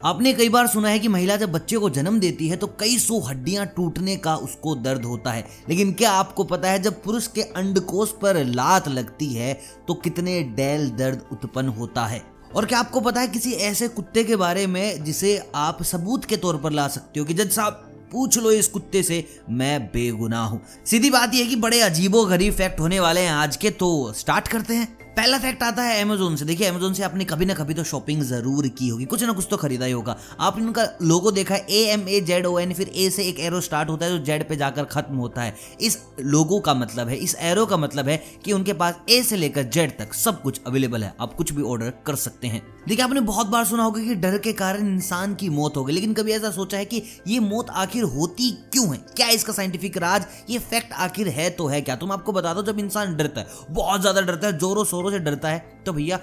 आपने कई बार सुना है कि महिला जब बच्चे को जन्म देती है तो कई सौ हड्डियाँ टूटने का उसको दर्द होता है। लेकिन क्या आपको पता है, जब पुरुष के अंडकोश पर लात लगती है तो कितने डेल दर्द उत्पन्न होता है? और क्या आपको पता है किसी ऐसे कुत्ते के बारे में जिसे आप सबूत के तौर पर ला सकते हो कि, जज साहब, पूछ लो इस कुत्ते से, मैं बेगुनाह हूँ सीधी बात यह है कि बड़े अजीबो गरीब फैक्ट होने वाले हैं आज के तो स्टार्ट करते हैं। पहला फैक्ट आता है अमेजोन से। देखिए अमेजोन से आपने कभी ना कभी तो शॉपिंग ज़रूर की होगी। कुछ ना कुछ तो खरीदा ही होगा। आपने उनका लोगो देखा है A M A Z O N फिर ए से एक एरो स्टार्ट होता है जो जेड पे जाकर खत्म होता है। इस लोगो का मतलब है, इस एरो का मतलब है कि उनके पास ए से लेकर जेड तक सब कुछ अवेलेबल है। आप कुछ भी ऑर्डर कर सकते हैं। देखिए, आपने बहुत बार सुना होगा कि डर के कारण इंसान की मौत हो गई, लेकिन कभी ऐसा सोचा है कि ये मौत आखिर होती क्यों है? क्या इसका साइंटिफिक राज, ये फैक्ट आखिर है तो है क्या? तुम आपको बता दो, जब इंसान डरता है, बहुत ज़्यादा डरता है जोरों शोरों से डरता है तो भैया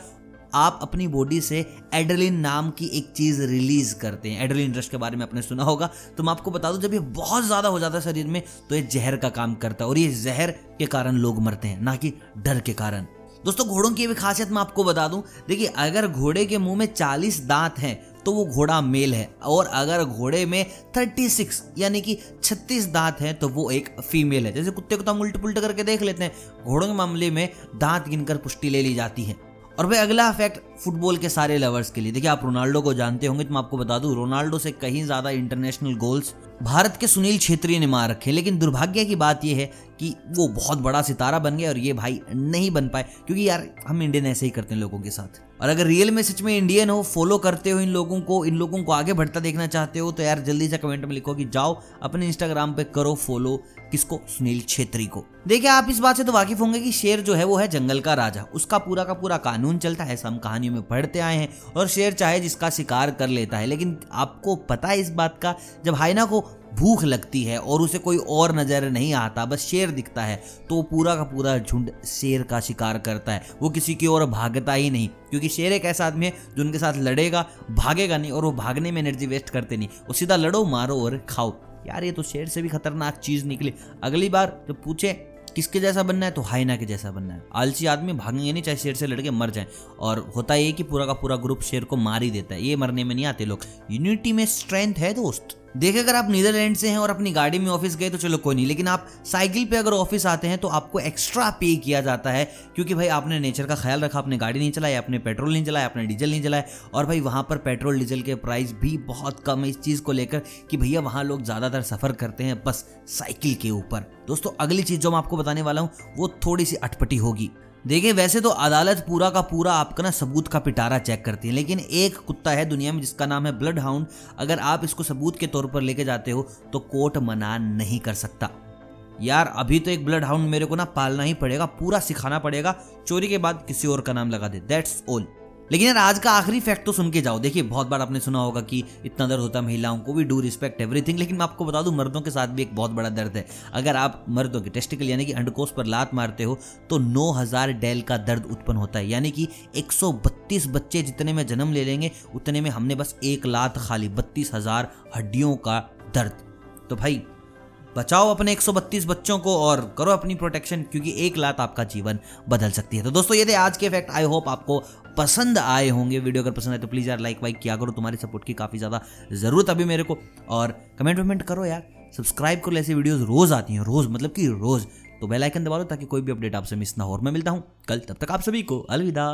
आप अपनी बॉडी से एड्रेलिन नाम की एक चीज़ रिलीज़ करते हैं। एडलिन रश के बारे में आपने सुना होगा। तो मैं आपको बता दूँ, जब ये बहुत ज़्यादा हो जाता है शरीर में तो ये जहर का काम करता है और ये जहर के कारण लोग मरते हैं, ना कि डर के कारण। दोस्तों, घोड़ों की भी खासियत मैं आपको बता दूँ। देखिए, अगर घोड़े के मुँह में 40 दांत हैं तो वो घोड़ा मेल है। और अगर घोड़े में 36 यानी कि 36 दांत हैं तो वो एक फीमेल है। जैसे कुत्ते को तो हम उल्ट पुल्ट करके देख लेते हैं। घोड़ों के मामले में दांत गिनकर पुष्टि ले ली जाती है। और भाई, अगला फैक्ट फुटबॉल के सारे लवर्स के लिए। देखिए, आप रोनाल्डो को जानते होंगे तो मैं आपको बता दूँ, रोनाल्डो से कहीं ज़्यादा इंटरनेशनल गोल्स भारत के सुनील छेत्री ने मार रखे लेकिन दुर्भाग्य की बात यह है कि वो बहुत बड़ा सितारा बन गया और ये भाई नहीं बन पाए। क्योंकि यार, हम इंडियन ऐसे ही करते हैं लोगों के साथ। और अगर रियल में सच में इंडियन हो फॉलो करते हो इन लोगों को, इन लोगों को आगे बढ़ता देखना चाहते हो तो यार जल्दी से कमेंट में लिखो कि जाओ, अपने इंस्टाग्राम पे करो फॉलो किसको? सुनील छेत्री को। देखिए, आप इस बात से तो वाकिफ होंगे कि शेर जो है वो है जंगल का राजा। उसका पूरा का पूरा कानून चलता है, ऐसा हम कहानियों में पढ़ते आए हैं। और शेर चाहे जिसका शिकार कर लेता है, लेकिन आपको पता है इस बात का, जब हाइना को भूख लगती है और उसे कोई और नज़र नहीं आता, बस शेर दिखता है तो पूरा का पूरा झुंड शेर का शिकार करता है। वो किसी की ओर भागता ही नहीं, क्योंकि शेर एक ऐसा आदमी है जो उनके साथ लड़ेगा, भागेगा नहीं और वो भागने में एनर्जी वेस्ट करते नहीं। वो सीधा लड़ो, मारो और खाओ। यार, ये तो शेर से भी खतरनाक चीज़ निकली। अगली बार जब पूछे, किसके जैसा बनना है तो हाइना के जैसा बनना है। आलसी आदमी भागेंगे नहीं, चाहे शेर से लड़के मर जाए। और होता ये कि पूरा का पूरा ग्रुप शेर को मार ही देता है। ये मरने में नहीं आते लोग। यूनिटी में स्ट्रेंथ है, दोस्त। देखे, अगर आप नीदरलैंड से हैं और अपनी गाड़ी में ऑफ़िस गए तो चलो कोई नहीं, लेकिन आप साइकिल पे अगर ऑफ़िस आते हैं तो आपको एक्स्ट्रा पे किया जाता है, क्योंकि भाई आपने नेचर का ख्याल रखा, आपने गाड़ी नहीं चलाई, आपने पेट्रोल नहीं चलाया आपने डीजल नहीं चलाया और भाई वहाँ पर पेट्रोल, डीजल के प्राइस भी बहुत कम है इस चीज़ को लेकर कि भैया वहाँ लोग ज़्यादातर सफ़र करते हैं बस साइकिल के ऊपर। दोस्तों, अगली चीज़ जो मैं आपको बताने वाला हूँ, वो थोड़ी सी अटपटी होगी। देखिए, वैसे तो अदालत पूरा का पूरा आपका ना सबूत का पिटारा चेक करती है, लेकिन एक कुत्ता है दुनिया में जिसका नाम है ब्लड हाउंड अगर आप इसको सबूत के तौर पर लेके जाते हो तो कोर्ट मना नहीं कर सकता। यार, अभी तो एक ब्लड हाउंड मेरे को ना पालना ही पड़ेगा, पूरा सिखाना पड़ेगा। चोरी के बाद किसी और का नाम लगा दे दैट्स ऑल लेकिन यार, आज का आखिरी फैक्ट तो सुन के जाओ। देखिए, बहुत बार आपने सुना होगा कि इतना दर्द होता है महिलाओं को। भी डू रिस्पेक्ट एवरीथिंग लेकिन मैं आपको बता दूँ, मर्दों के साथ भी एक बहुत बड़ा दर्द है। अगर आप मर्दों के टेस्टिकल यानी कि अंडकोश पर लात मारते हो तो 9000 डेल का दर्द उत्पन्न होता है। यानी कि 132 बच्चे जितने में जन्म ले लेंगे, उतने में हमने बस एक लात खाली, बत्तीस हड्डियों का दर्द। तो भाई बचाओ अपने 132 बच्चों को और करो अपनी प्रोटेक्शन क्योंकि एक लात आपका जीवन बदल सकती है। तो दोस्तों, ये थे आज के फैक्ट आई होप आपको पसंद आए होंगे। वीडियो अगर पसंद आए तो प्लीज़ यार लाइक वाइक किया करो। तुम्हारी सपोर्ट की काफ़ी ज़्यादा ज़रूरत अभी मेरे को। और कमेंट वमेंट करो यार। सब्सक्राइब करो ऐसी वीडियोस रोज़ आती हैं। रोज़ मतलब कि रोज़। तो बेल आइकन दबा लो ताकि कोई भी अपडेट आपसे मिस ना हो। और मैं मिलता हूँ कल। तब तक आप सभी को अलविदा।